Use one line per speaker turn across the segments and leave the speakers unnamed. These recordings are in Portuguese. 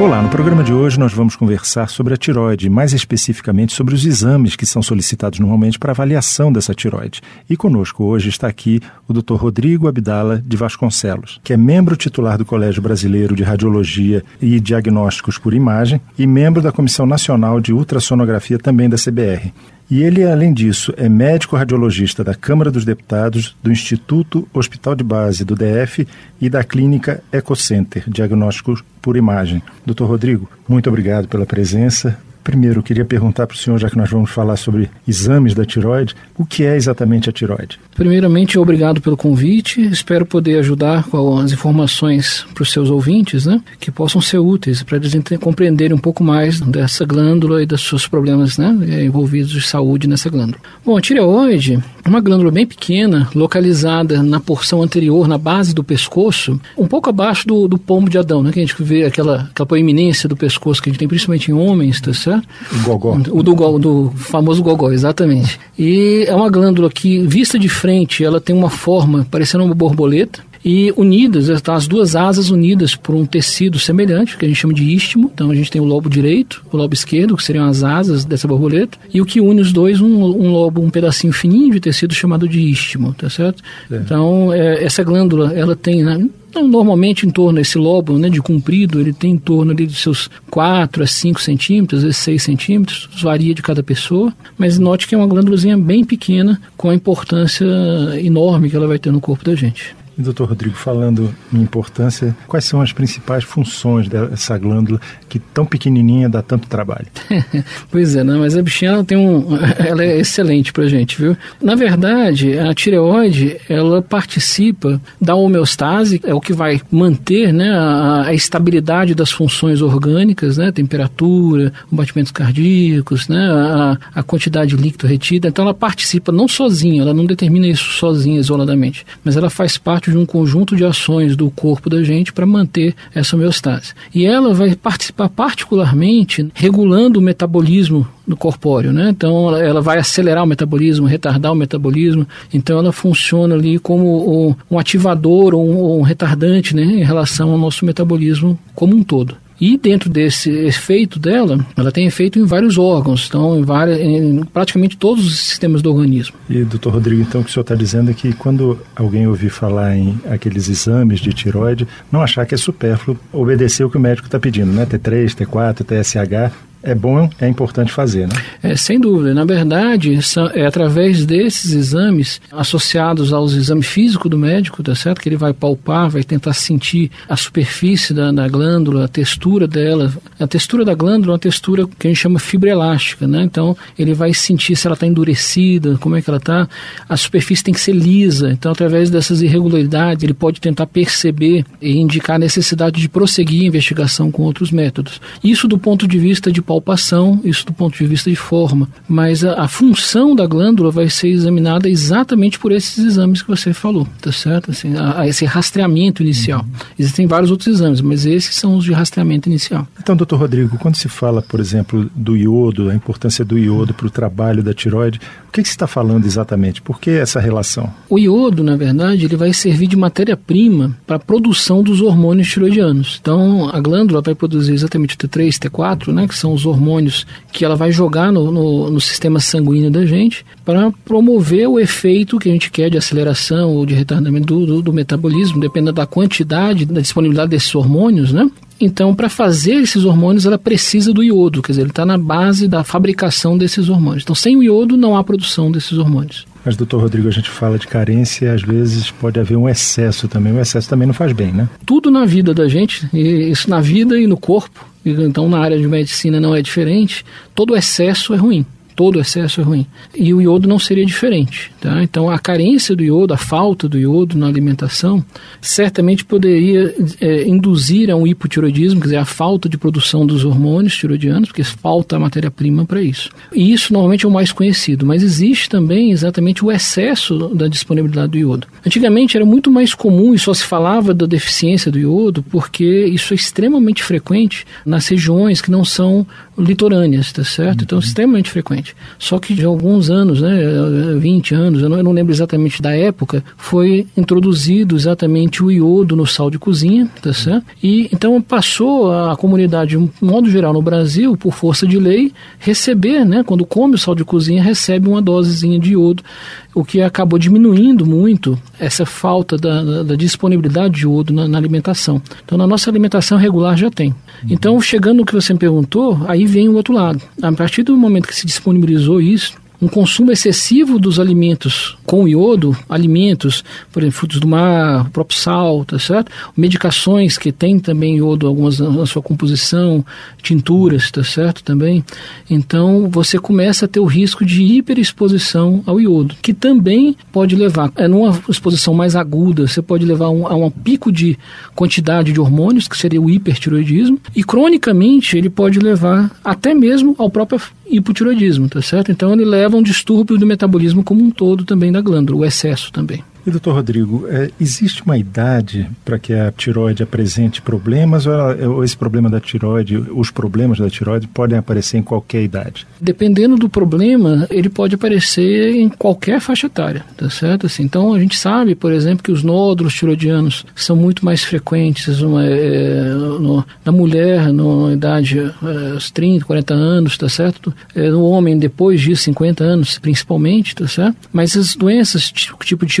Olá, no programa de hoje nós vamos conversar sobre a tiroide, mais especificamente sobre os exames que são solicitados normalmente para avaliação dessa tiroide. E conosco hoje está aqui o Dr. Rodrigo Abdala de Vasconcelos, que é membro titular do Colégio Brasileiro de Radiologia e Diagnósticos por Imagem e membro da Comissão Nacional de Ultrassonografia também da CBR. E ele, além disso, é médico radiologista da Câmara dos Deputados, do Instituto Hospital de Base do DF e da Clínica Ecocenter, diagnósticos por imagem. Doutor Rodrigo, muito obrigado pela presença. Primeiro, eu queria perguntar para o senhor, já que nós vamos falar sobre exames da tiroide, o que é exatamente a tiroide?
Primeiramente, obrigado pelo convite. Espero poder ajudar com as informações para os seus ouvintes, né, que possam ser úteis para eles compreenderem um pouco mais dessa glândula e dos seus problemas né, envolvidos de saúde nessa glândula. Bom, a tireoide uma glândula bem pequena, localizada na porção anterior, na base do pescoço, um pouco abaixo do, do pomo de Adão, né, que a gente vê aquela, aquela proeminência do pescoço que a gente tem principalmente em homens, tá certo?
O gogó.
O do, do famoso gogó, exatamente. E é uma glândula que, vista de frente, ela tem uma forma parecendo uma borboleta, e unidas, as duas asas unidas por um tecido semelhante, que a gente chama de istmo. Então a gente tem o lobo direito, o lobo esquerdo, que seriam as asas dessa borboleta, e o que une os dois, um, um lobo, um pedacinho fininho de tecido chamado de istmo, tá certo? É. Então é, essa glândula, ela tem né, então, normalmente em torno desse lobo né, de comprido, ele tem em torno ali dos seus 4 a 5 centímetros, às vezes 6 centímetros, varia de cada pessoa, mas note que é uma glândulazinha bem pequena, com a importância enorme que ela vai ter no corpo da gente.
E, doutor Rodrigo, falando em importância, quais são as principais funções dessa glândula que tão pequenininha dá tanto trabalho?
pois é, não, mas a bichinha ela tem um, ela é excelente pra gente, viu? Na verdade, a tireoide, ela participa da homeostase, é o que vai manter, né, a, a estabilidade das funções orgânicas, né, temperatura, batimentos cardíacos, né, a, a quantidade de líquido retida. Então ela participa não sozinha, ela não determina isso sozinha, isoladamente, mas ela faz parte de um conjunto de ações do corpo da gente para manter essa homeostase. E ela vai participar particularmente regulando o metabolismo do corpóreo, né? Então ela, vai acelerar o metabolismo, retardar o metabolismo. Então ela funciona ali como um, ativador ou um retardante, né, em relação ao nosso metabolismo como um todo. E dentro desse efeito dela, ela tem efeito em vários órgãos, então em, várias, em praticamente todos os sistemas do organismo.
E, doutor Rodrigo, então o que o senhor está dizendo é que quando alguém ouvir falar em aqueles exames de tiroide, não achar que é supérfluo obedecer o que o médico está pedindo, né? T3, T4, TSH, é bom, é importante fazer, né?
É, sem dúvida. Na verdade, é através desses exames associados aos exames físicos do médico, tá certo? Que ele vai palpar, vai tentar sentir a superfície da, da glândula, a textura dela. A textura da glândula é uma textura que a gente chama fibra elástica, né? Então, ele vai sentir se ela está endurecida, como é que ela está. A superfície tem que ser lisa. Então, através dessas irregularidades, ele pode tentar perceber e indicar a necessidade de prosseguir a investigação com outros métodos. Isso do ponto de vista de palpação, isso do ponto de vista de forma. Mas a, a, função da glândula vai ser examinada exatamente por esses exames que você falou, tá certo? Assim, a, a esse rastreamento inicial. Uhum. Existem vários outros exames, mas esses são os de rastreamento inicial.
Então, doutor Rodrigo, quando se fala, por exemplo, do iodo, a importância do iodo para o trabalho da tiroide, o que, que se está falando exatamente? Por que essa relação?
O iodo, na verdade, ele vai servir de matéria-prima para a produção dos hormônios tiroidianos. Então, a glândula vai produzir exatamente o T3, T4, né, que são os hormônios que ela vai jogar no, no, no sistema sanguíneo da gente para promover o efeito que a gente quer de aceleração ou de retardamento do, do, do metabolismo, dependendo da quantidade, da disponibilidade desses hormônios, né? Então, para fazer esses hormônios, ela precisa do iodo, quer dizer, ele está na base da fabricação desses hormônios. Então, sem o iodo, não há produção desses hormônios.
Mas, doutor Rodrigo, a gente fala de carência, às vezes pode haver um excesso também. O excesso também não faz bem, né?
Tudo na vida da gente, isso na vida e no corpo, então na área de medicina não é diferente, todo excesso é ruim todo excesso é ruim. E o iodo não seria diferente. Tá? Então, a carência do iodo, a falta do iodo na alimentação, certamente poderia é, induzir a um hipotiroidismo, quer dizer, a falta de produção dos hormônios tiroidianos, porque falta a matéria-prima para isso. E isso normalmente é o mais conhecido, mas existe também exatamente o excesso da disponibilidade do iodo. Antigamente era muito mais comum e só se falava da deficiência do iodo, porque isso é extremamente frequente nas regiões que não são litorâneas, tá certo? Então, é extremamente frequente. Só que de alguns anos, né, 20 anos, eu não, eu não lembro exatamente da época, foi introduzido exatamente o iodo no sal de cozinha, tá certo? E então passou a comunidade, de modo geral no Brasil, por força de lei, receber, né, quando come o sal de cozinha, recebe uma dosezinha de iodo o que acabou diminuindo muito essa falta da, da, da disponibilidade de iodo na, na, alimentação. Então, na nossa alimentação regular já tem. Então, chegando no que você me perguntou, aí vem o outro lado. A partir do momento que se disponibilizou isso, um consumo excessivo dos alimentos com iodo, alimentos, por exemplo, frutos do mar, o próprio sal, tá certo? Medicações que têm também iodo, algumas na sua composição, tinturas, tá certo? Também. Então, você começa a ter o risco de hiperexposição ao iodo, que também pode levar, é numa exposição mais aguda, você pode levar um, a um pico de quantidade de hormônios, que seria o hipertiroidismo, e cronicamente ele pode levar até mesmo ao próprio hipotiroidismo, tá certo? Então ele leva a um distúrbio do metabolismo como um todo também da glândula, o excesso também.
E, doutor Rodrigo, é, existe uma idade para que a tiroide apresente problemas ou, ela, ou, esse problema da tiroide, os problemas da tiroide podem aparecer em qualquer idade?
Dependendo do problema, ele pode aparecer em qualquer faixa etária, tá certo? Assim, então, a gente sabe, por exemplo, que os nódulos tiroidianos são muito mais frequentes uma, é, no, na mulher, na idade é, aos 30, 40 anos, tá certo? É, no homem, depois de 50 anos, principalmente, tá certo? Mas as doenças, tipo, tipo de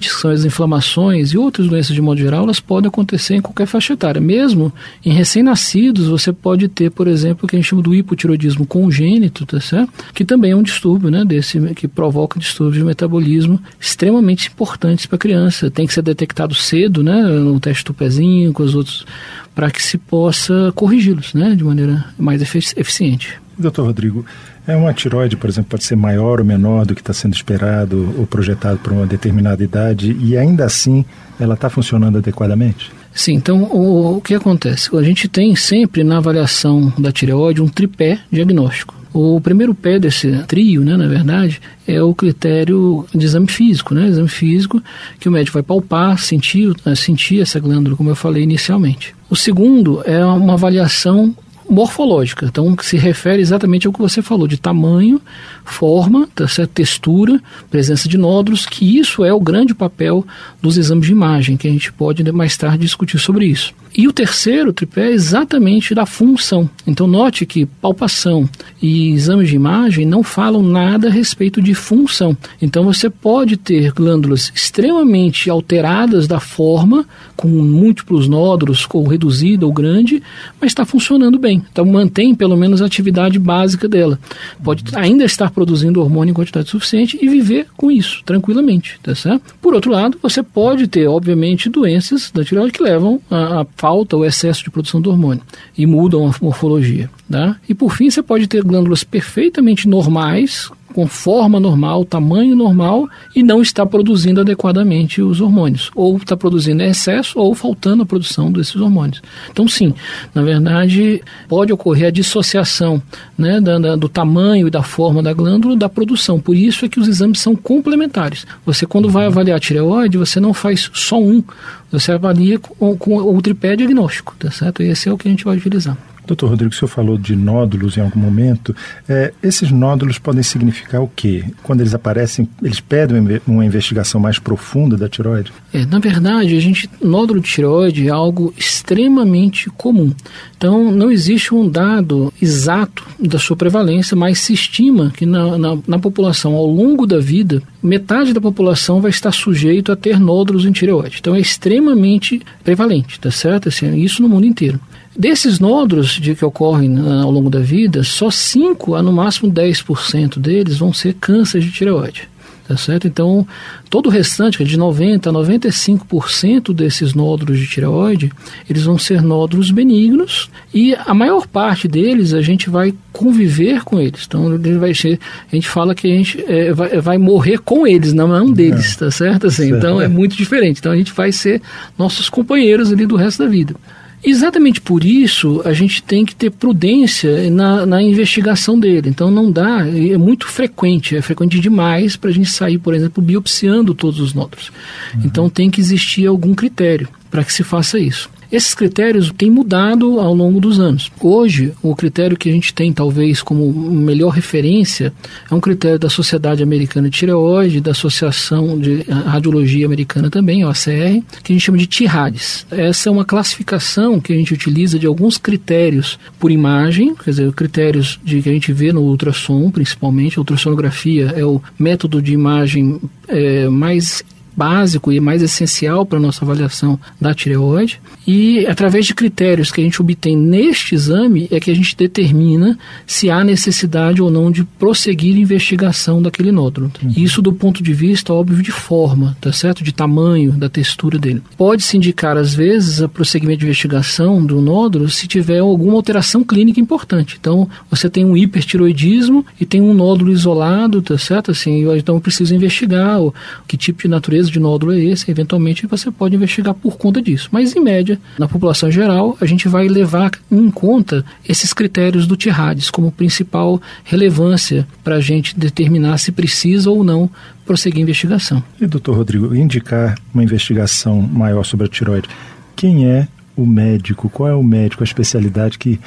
que são as inflamações e outras doenças de modo geral, elas podem acontecer em qualquer faixa etária. Mesmo em recém-nascidos, você pode ter, por exemplo, o que a gente chama do hipotiroidismo congênito, tá certo? Que também é um distúrbio, né, desse que provoca distúrbios de metabolismo extremamente importantes para a criança. Tem que ser detectado cedo, né, no teste do pezinho, com os outros, para que se possa corrigi-los, né, de maneira mais eficiente.
Doutor Rodrigo, é uma tiroide, por exemplo, pode ser maior ou menor do que está sendo esperado ou projetado para uma determinada idade e ainda assim ela está funcionando adequadamente?
Sim, então o, o que acontece? A gente tem sempre na avaliação da tireoide um tripé diagnóstico. O primeiro pé desse trio, né, na verdade, é o critério de exame físico, né? Exame físico que o médico vai palpar, sentir, sentir essa glândula, como eu falei inicialmente. O segundo é uma avaliação morfológica, então que se refere exatamente ao que você falou, de tamanho, forma, tá textura, presença de nódulos, que isso é o grande papel dos exames de imagem, que a gente pode mais tarde discutir sobre isso. E o terceiro tripé é exatamente da função. Então note que palpação e exames de imagem não falam nada a respeito de função. Então você pode ter glândulas extremamente alteradas da forma, com múltiplos nódulos, ou reduzida ou grande, mas está funcionando bem. Então mantém pelo menos a atividade básica dela. Pode ainda estar produzindo hormônio em quantidade suficiente e viver com isso tranquilamente, tá certo? Por outro lado, você pode ter, obviamente, doenças da tireoide que levam a falta ou excesso de produção do hormônio e mudam a morfologia. Tá? E por fim, você pode ter glândulas perfeitamente normais, com forma normal, tamanho normal e não está produzindo adequadamente os hormônios. Ou está produzindo em excesso ou faltando a produção desses hormônios. Então, sim, na verdade, pode ocorrer a dissociação né, da, da, do tamanho e da forma da glândula da produção. Por isso é que os exames são complementares. Você, quando vai avaliar a tireoide, você não faz só um, você avalia com, com o tripé diagnóstico, tá certo? E esse é o que a gente vai utilizar.
Doutor Rodrigo, o senhor falou de nódulos em algum momento. É, esses nódulos podem significar o quê? Quando eles aparecem, eles pedem uma investigação mais profunda da tiroide?
É, na verdade, a gente, nódulo de tiroide é algo extremamente comum. Então, não existe um dado exato da sua prevalência, mas se estima que na, na, na população, ao longo da vida, metade da população vai estar sujeito a ter nódulos em tireoide. Então, é extremamente prevalente, tá certo? Assim, isso no mundo inteiro. Desses nódulos de que ocorrem né, ao longo da vida, só 5 a no máximo 10% deles vão ser câncer de tireoide. tá certo? Então, todo o restante, é de 90 a 95% desses nódulos de tireoide, eles vão ser nódulos benignos e a maior parte deles a gente vai conviver com eles. Então, ele vai ser, a gente fala que a gente é, vai, vai, morrer com eles, não é um deles, é. tá certo? Assim, certo. Então, é muito diferente. Então, a gente vai ser nossos companheiros ali do resto da vida. Exatamente por isso a gente tem que ter prudência na, na investigação dele. Então não dá, é muito frequente, é frequente demais para a gente sair, por exemplo, biopsiando todos os nódulos. Uhum. Então tem que existir algum critério para que se faça isso. Esses critérios têm mudado ao longo dos anos. Hoje, o critério que a gente tem, talvez, como melhor referência, é um critério da Sociedade Americana de Tireoide, da Associação de Radiologia Americana também, a ACR, que a gente chama de TIRADS. Essa é uma classificação que a gente utiliza de alguns critérios por imagem, quer dizer, critérios de que a gente vê no ultrassom, principalmente. A ultrassonografia é o método de imagem é, mais básico e mais essencial para a nossa avaliação da tireoide. E através de critérios que a gente obtém neste exame é que a gente determina se há necessidade ou não de prosseguir a investigação daquele nódulo. Uhum. Isso do ponto de vista, óbvio, de forma, tá certo? De tamanho, da textura dele. Pode-se indicar, às vezes, a prosseguimento de investigação do nódulo se tiver alguma alteração clínica importante. Então, você tem um hipertiroidismo e tem um nódulo isolado, tá certo? Assim, então precisa investigar o, que tipo de natureza de nódulo é esse, eventualmente você pode investigar por conta disso. Mas, em média, na população geral, a gente vai levar em conta esses critérios do TIRADS como principal relevância para a gente determinar se precisa ou não prosseguir a investigação.
E, doutor Rodrigo, indicar uma investigação maior sobre a tiroide, quem é o médico? Qual é o médico, a especialidade que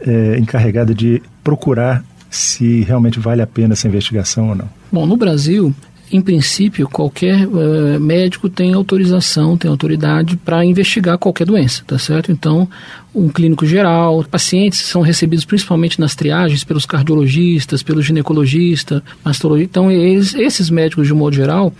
é encarregada de procurar se realmente vale a pena essa investigação ou não?
Bom, no Brasil, em princípio, qualquer uh, médico tem autorização, tem autoridade para investigar qualquer doença, tá certo? Então, um clínico geral, pacientes são recebidos principalmente nas triagens pelos cardiologistas, pelo ginecologista, mastologista. Então, eles, esses médicos, de um modo geral,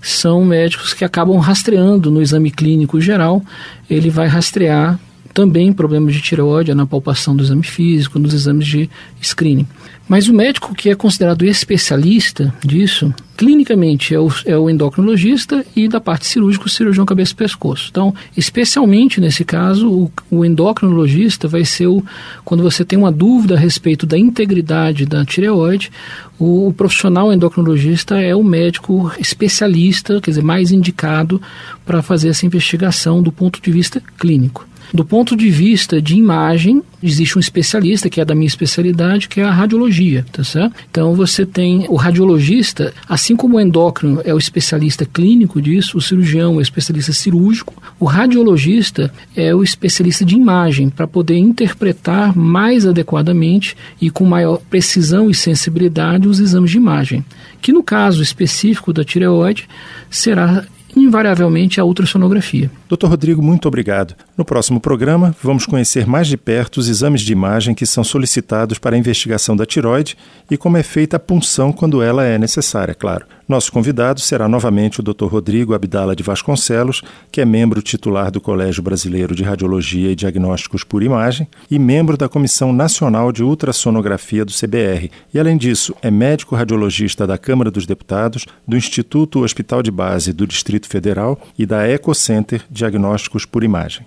são médicos que acabam rastreando no exame clínico geral, ele vai rastrear também problemas de tireoide na palpação do exame físico, nos exames de screening. Mas o médico que é considerado especialista disso, clinicamente, é o, é o endocrinologista e da parte cirúrgica, o cirurgião cabeça e pescoço. Então, especialmente nesse caso, o, o endocrinologista vai ser o, quando você tem uma dúvida a respeito da integridade da tireoide, o, o profissional endocrinologista é o médico especialista, quer dizer, mais indicado para fazer essa investigação do ponto de vista clínico. Do ponto de vista de imagem, existe um especialista, que é da minha especialidade, que é a radiologia, tá certo? Então você tem o radiologista, assim como o endócrino é o especialista clínico disso, o cirurgião é o especialista cirúrgico, o radiologista é o especialista de imagem, para poder interpretar mais adequadamente e com maior precisão e sensibilidade os exames de imagem, que no caso específico da tireoide será invariavelmente a ultrassonografia.
Doutor Rodrigo, muito obrigado. No próximo programa, vamos conhecer mais de perto os exames de imagem que são solicitados para a investigação da tiroide e como é feita a punção quando ela é necessária, claro. Nosso convidado será novamente o Dr. Rodrigo Abdala de Vasconcelos, que é membro titular do Colégio Brasileiro de Radiologia e Diagnósticos por Imagem e membro da Comissão Nacional de Ultrassonografia do CBR. E, além disso, é médico radiologista da Câmara dos Deputados, do Instituto Hospital de Base do Distrito Federal e da EcoCenter Diagnósticos por Imagem.